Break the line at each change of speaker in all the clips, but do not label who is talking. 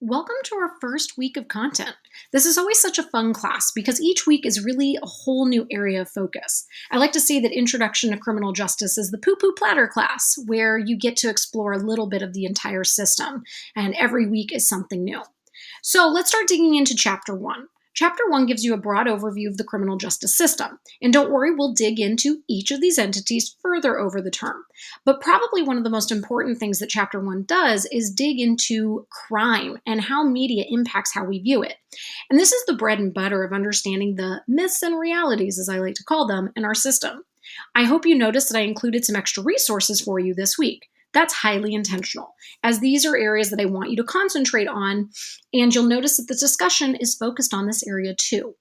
Welcome to our first week of content. This is always such a fun class because each week is really a whole new area of focus. I like to say that Introduction to Criminal Justice is the poo poo platter class, where you get to explore a little bit of the entire system, and every week is something new. So let's start digging into chapter one. Chapter 1 gives you a broad overview of the criminal justice system. And don't worry, we'll dig into each of these entities further over the term. But probably one of the most important things that Chapter 1 does is dig into crime and how media impacts how we view it. And this is the bread and butter of understanding the myths and realities, as I like to call them, in our system. I hope you noticed that I included some extra resources for you this week. That's highly intentional, as these are areas that I want you to concentrate on, and you'll notice that the discussion is focused on this area too.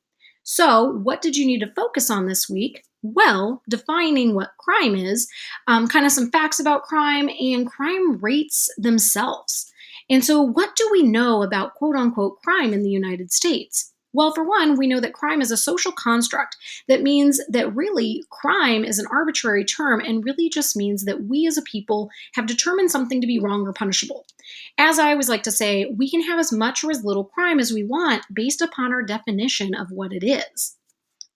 So, what did you need to focus on this week? Well, defining what crime is, um, kind of some facts about crime, and crime rates themselves. And so, what do we know about quote unquote crime in the United States? Well, for one, we know that crime is a social construct that means that really crime is an arbitrary term and really just means that we as a people have determined something to be wrong or punishable. As I always like to say, we can have as much or as little crime as we want based upon our definition of what it is.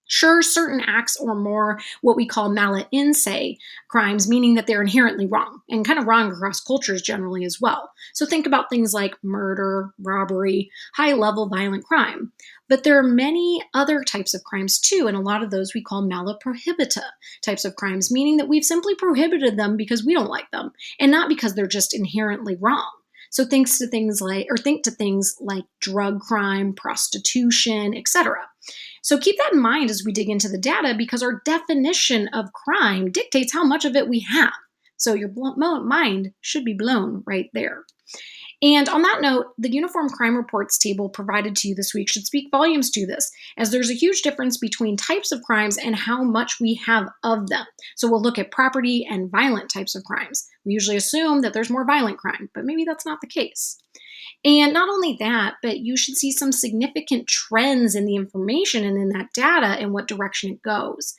Sure, certain acts or more what we call mala in se crimes, meaning that they're inherently wrong and kind of wrong across cultures generally as well. So think about things like murder, robbery, high level violent crime. But there are many other types of crimes too, and a lot of those we call mala prohibita types of crimes, meaning that we've simply prohibited them because we don't like them and not because they're just inherently wrong. So thinks to things like, or think to things like drug crime, prostitution, etc. So keep that in mind as we dig into the data because our definition of crime dictates how much of it we have. So your mind should be blown right there. And on that note, the Uniform Crime Reports table provided to you this week should speak volumes to this, as there's a huge difference between types of crimes and how much we have of them. So we'll look at property and violent types of crimes. We usually assume that there's more violent crime, but maybe that's not the case. And not only that, but you should see some significant trends in the information and in that data and what direction it goes.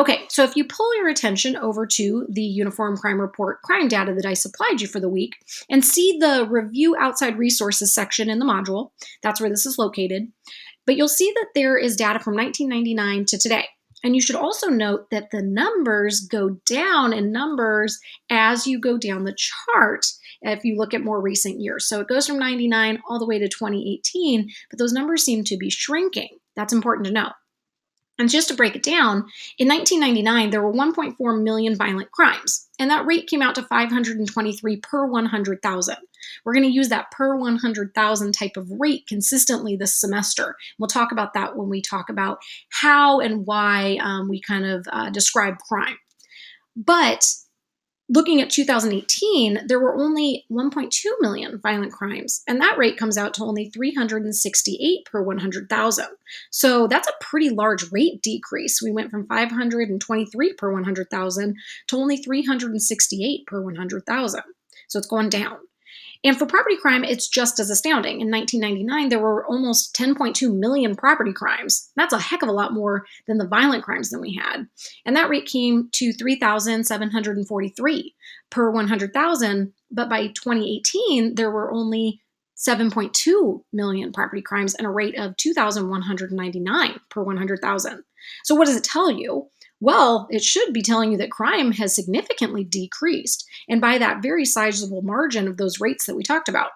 Okay, so if you pull your attention over to the Uniform Crime Report crime data that I supplied you for the week and see the Review Outside Resources section in the module, that's where this is located, but you'll see that there is data from 1999 to today. And you should also note that the numbers go down in numbers as you go down the chart if you look at more recent years. So it goes from 99 all the way to 2018, but those numbers seem to be shrinking. That's important to know. And just to break it down, in 1999, there were 1.4 million violent crimes, and that rate came out to 523 per 100,000. We're going to use that per 100,000 type of rate consistently this semester. We'll talk about that when we talk about how and why um, we kind of uh, describe crime. But looking at 2018, there were only 1.2 million violent crimes, and that rate comes out to only 368 per 100,000. So that's a pretty large rate decrease. We went from 523 per 100,000 to only 368 per 100,000. So it's going down. And for property crime, it's just as astounding. In 1999, there were almost 10.2 million property crimes. That's a heck of a lot more than the violent crimes that we had. And that rate came to 3,743 per 100,000. But by 2018, there were only 7.2 million property crimes and a rate of 2,199 per 100,000. So, what does it tell you? Well, it should be telling you that crime has significantly decreased, and by that very sizable margin of those rates that we talked about.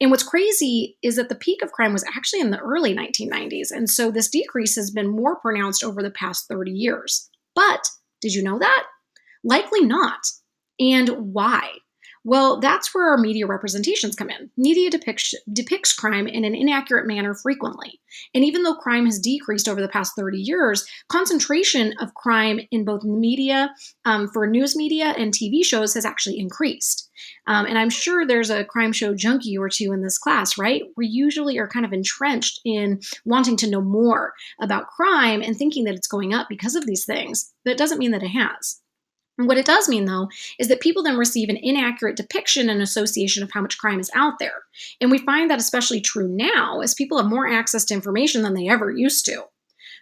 And what's crazy is that the peak of crime was actually in the early 1990s, and so this decrease has been more pronounced over the past 30 years. But did you know that? Likely not. And why? Well, that's where our media representations come in. Media depicts, depicts crime in an inaccurate manner frequently. And even though crime has decreased over the past 30 years, concentration of crime in both media, um, for news media and TV shows, has actually increased. Um, and I'm sure there's a crime show junkie or two in this class, right? We usually are kind of entrenched in wanting to know more about crime and thinking that it's going up because of these things, but it doesn't mean that it has. And what it does mean, though, is that people then receive an inaccurate depiction and association of how much crime is out there. And we find that especially true now as people have more access to information than they ever used to.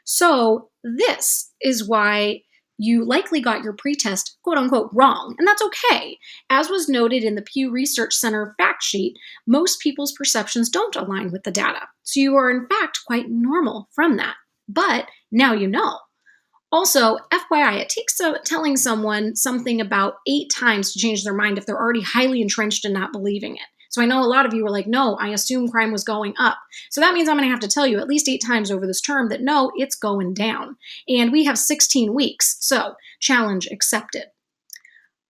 So, this is why you likely got your pretest quote unquote wrong, and that's okay. As was noted in the Pew Research Center fact sheet, most people's perceptions don't align with the data, so you are in fact quite normal from that. But now you know. Also, FYI, it takes uh, telling someone something about eight times to change their mind if they're already highly entrenched in not believing it. So I know a lot of you were like, no, I assume crime was going up. So that means I'm going to have to tell you at least eight times over this term that no, it's going down. And we have 16 weeks. So challenge accepted.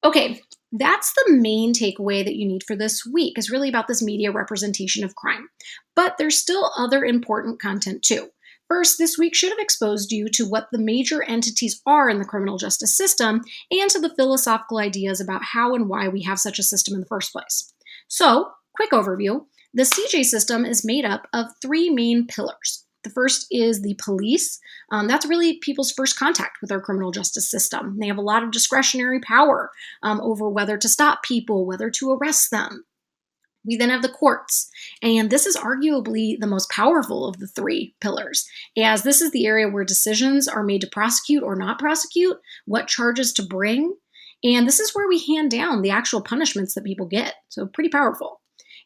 Okay, that's the main takeaway that you need for this week is really about this media representation of crime. But there's still other important content too. First, this week should have exposed you to what the major entities are in the criminal justice system and to the philosophical ideas about how and why we have such a system in the first place. So, quick overview the CJ system is made up of three main pillars. The first is the police. Um, that's really people's first contact with our criminal justice system. They have a lot of discretionary power um, over whether to stop people, whether to arrest them. We then have the courts, and this is arguably the most powerful of the three pillars, as this is the area where decisions are made to prosecute or not prosecute, what charges to bring, and this is where we hand down the actual punishments that people get. So, pretty powerful.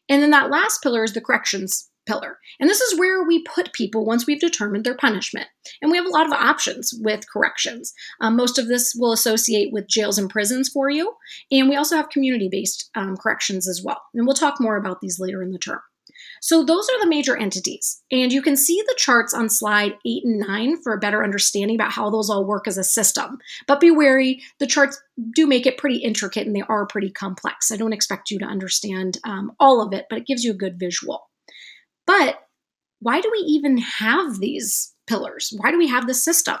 And then that last pillar is the corrections pillar. And this is where we put people once we've determined their punishment. And we have a lot of options with corrections. Um, most of this will associate with jails and prisons for you. And we also have community based um, corrections as well. And we'll talk more about these later in the term. So those are the major entities. And you can see the charts on slide eight and nine for a better understanding about how those all work as a system. But be wary, the charts do make it pretty intricate and they are pretty complex. I don't expect you to understand um, all of it, but it gives you a good visual. But why do we even have these pillars? Why do we have this system?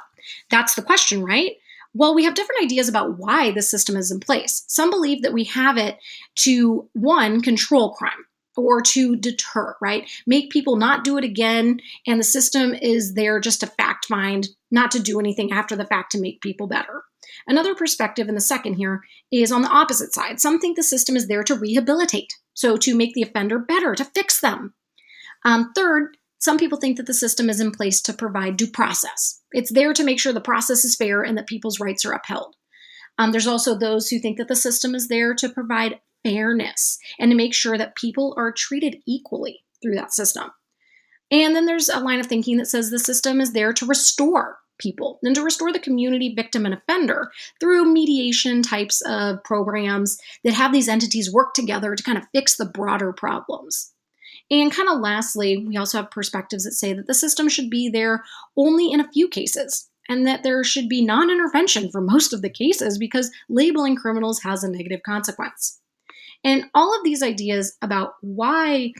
That's the question, right? Well, we have different ideas about why the system is in place. Some believe that we have it to, one, control crime or to deter, right? Make people not do it again. And the system is there just to fact find, not to do anything after the fact to make people better. Another perspective in the second here is on the opposite side. Some think the system is there to rehabilitate, so to make the offender better, to fix them. Um, third, some people think that the system is in place to provide due process. It's there to make sure the process is fair and that people's rights are upheld. Um, there's also those who think that the system is there to provide fairness and to make sure that people are treated equally through that system. And then there's a line of thinking that says the system is there to restore people and to restore the community victim and offender through mediation types of programs that have these entities work together to kind of fix the broader problems. And kind of lastly, we also have perspectives that say that the system should be there only in a few cases and that there should be non intervention for most of the cases because labeling criminals has a negative consequence. And all of these ideas about why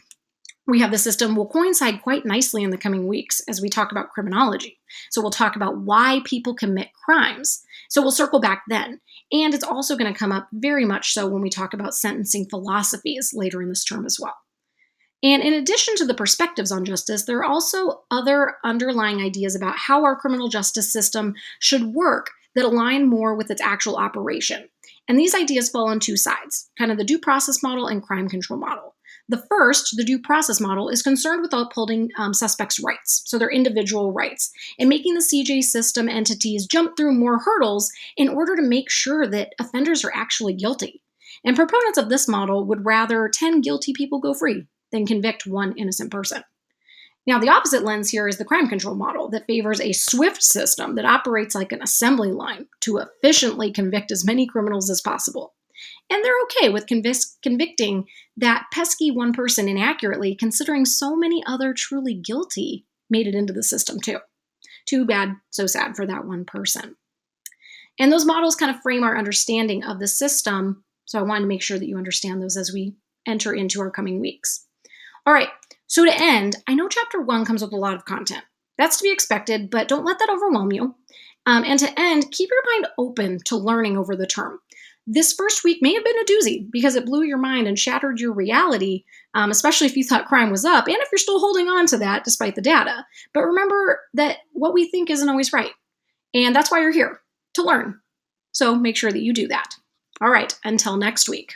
we have the system will coincide quite nicely in the coming weeks as we talk about criminology. So we'll talk about why people commit crimes. So we'll circle back then. And it's also going to come up very much so when we talk about sentencing philosophies later in this term as well. And in addition to the perspectives on justice, there are also other underlying ideas about how our criminal justice system should work that align more with its actual operation. And these ideas fall on two sides kind of the due process model and crime control model. The first, the due process model, is concerned with upholding um, suspects' rights, so their individual rights, and making the CJ system entities jump through more hurdles in order to make sure that offenders are actually guilty. And proponents of this model would rather 10 guilty people go free than convict one innocent person. Now, the opposite lens here is the crime control model that favors a swift system that operates like an assembly line to efficiently convict as many criminals as possible. And they're okay with convic- convicting that pesky one person inaccurately, considering so many other truly guilty made it into the system too. Too bad, so sad for that one person. And those models kind of frame our understanding of the system. So I wanted to make sure that you understand those as we enter into our coming weeks. All right, so to end, I know chapter one comes with a lot of content. That's to be expected, but don't let that overwhelm you. Um, and to end, keep your mind open to learning over the term. This first week may have been a doozy because it blew your mind and shattered your reality, um, especially if you thought crime was up and if you're still holding on to that despite the data. But remember that what we think isn't always right. And that's why you're here to learn. So make sure that you do that. All right, until next week.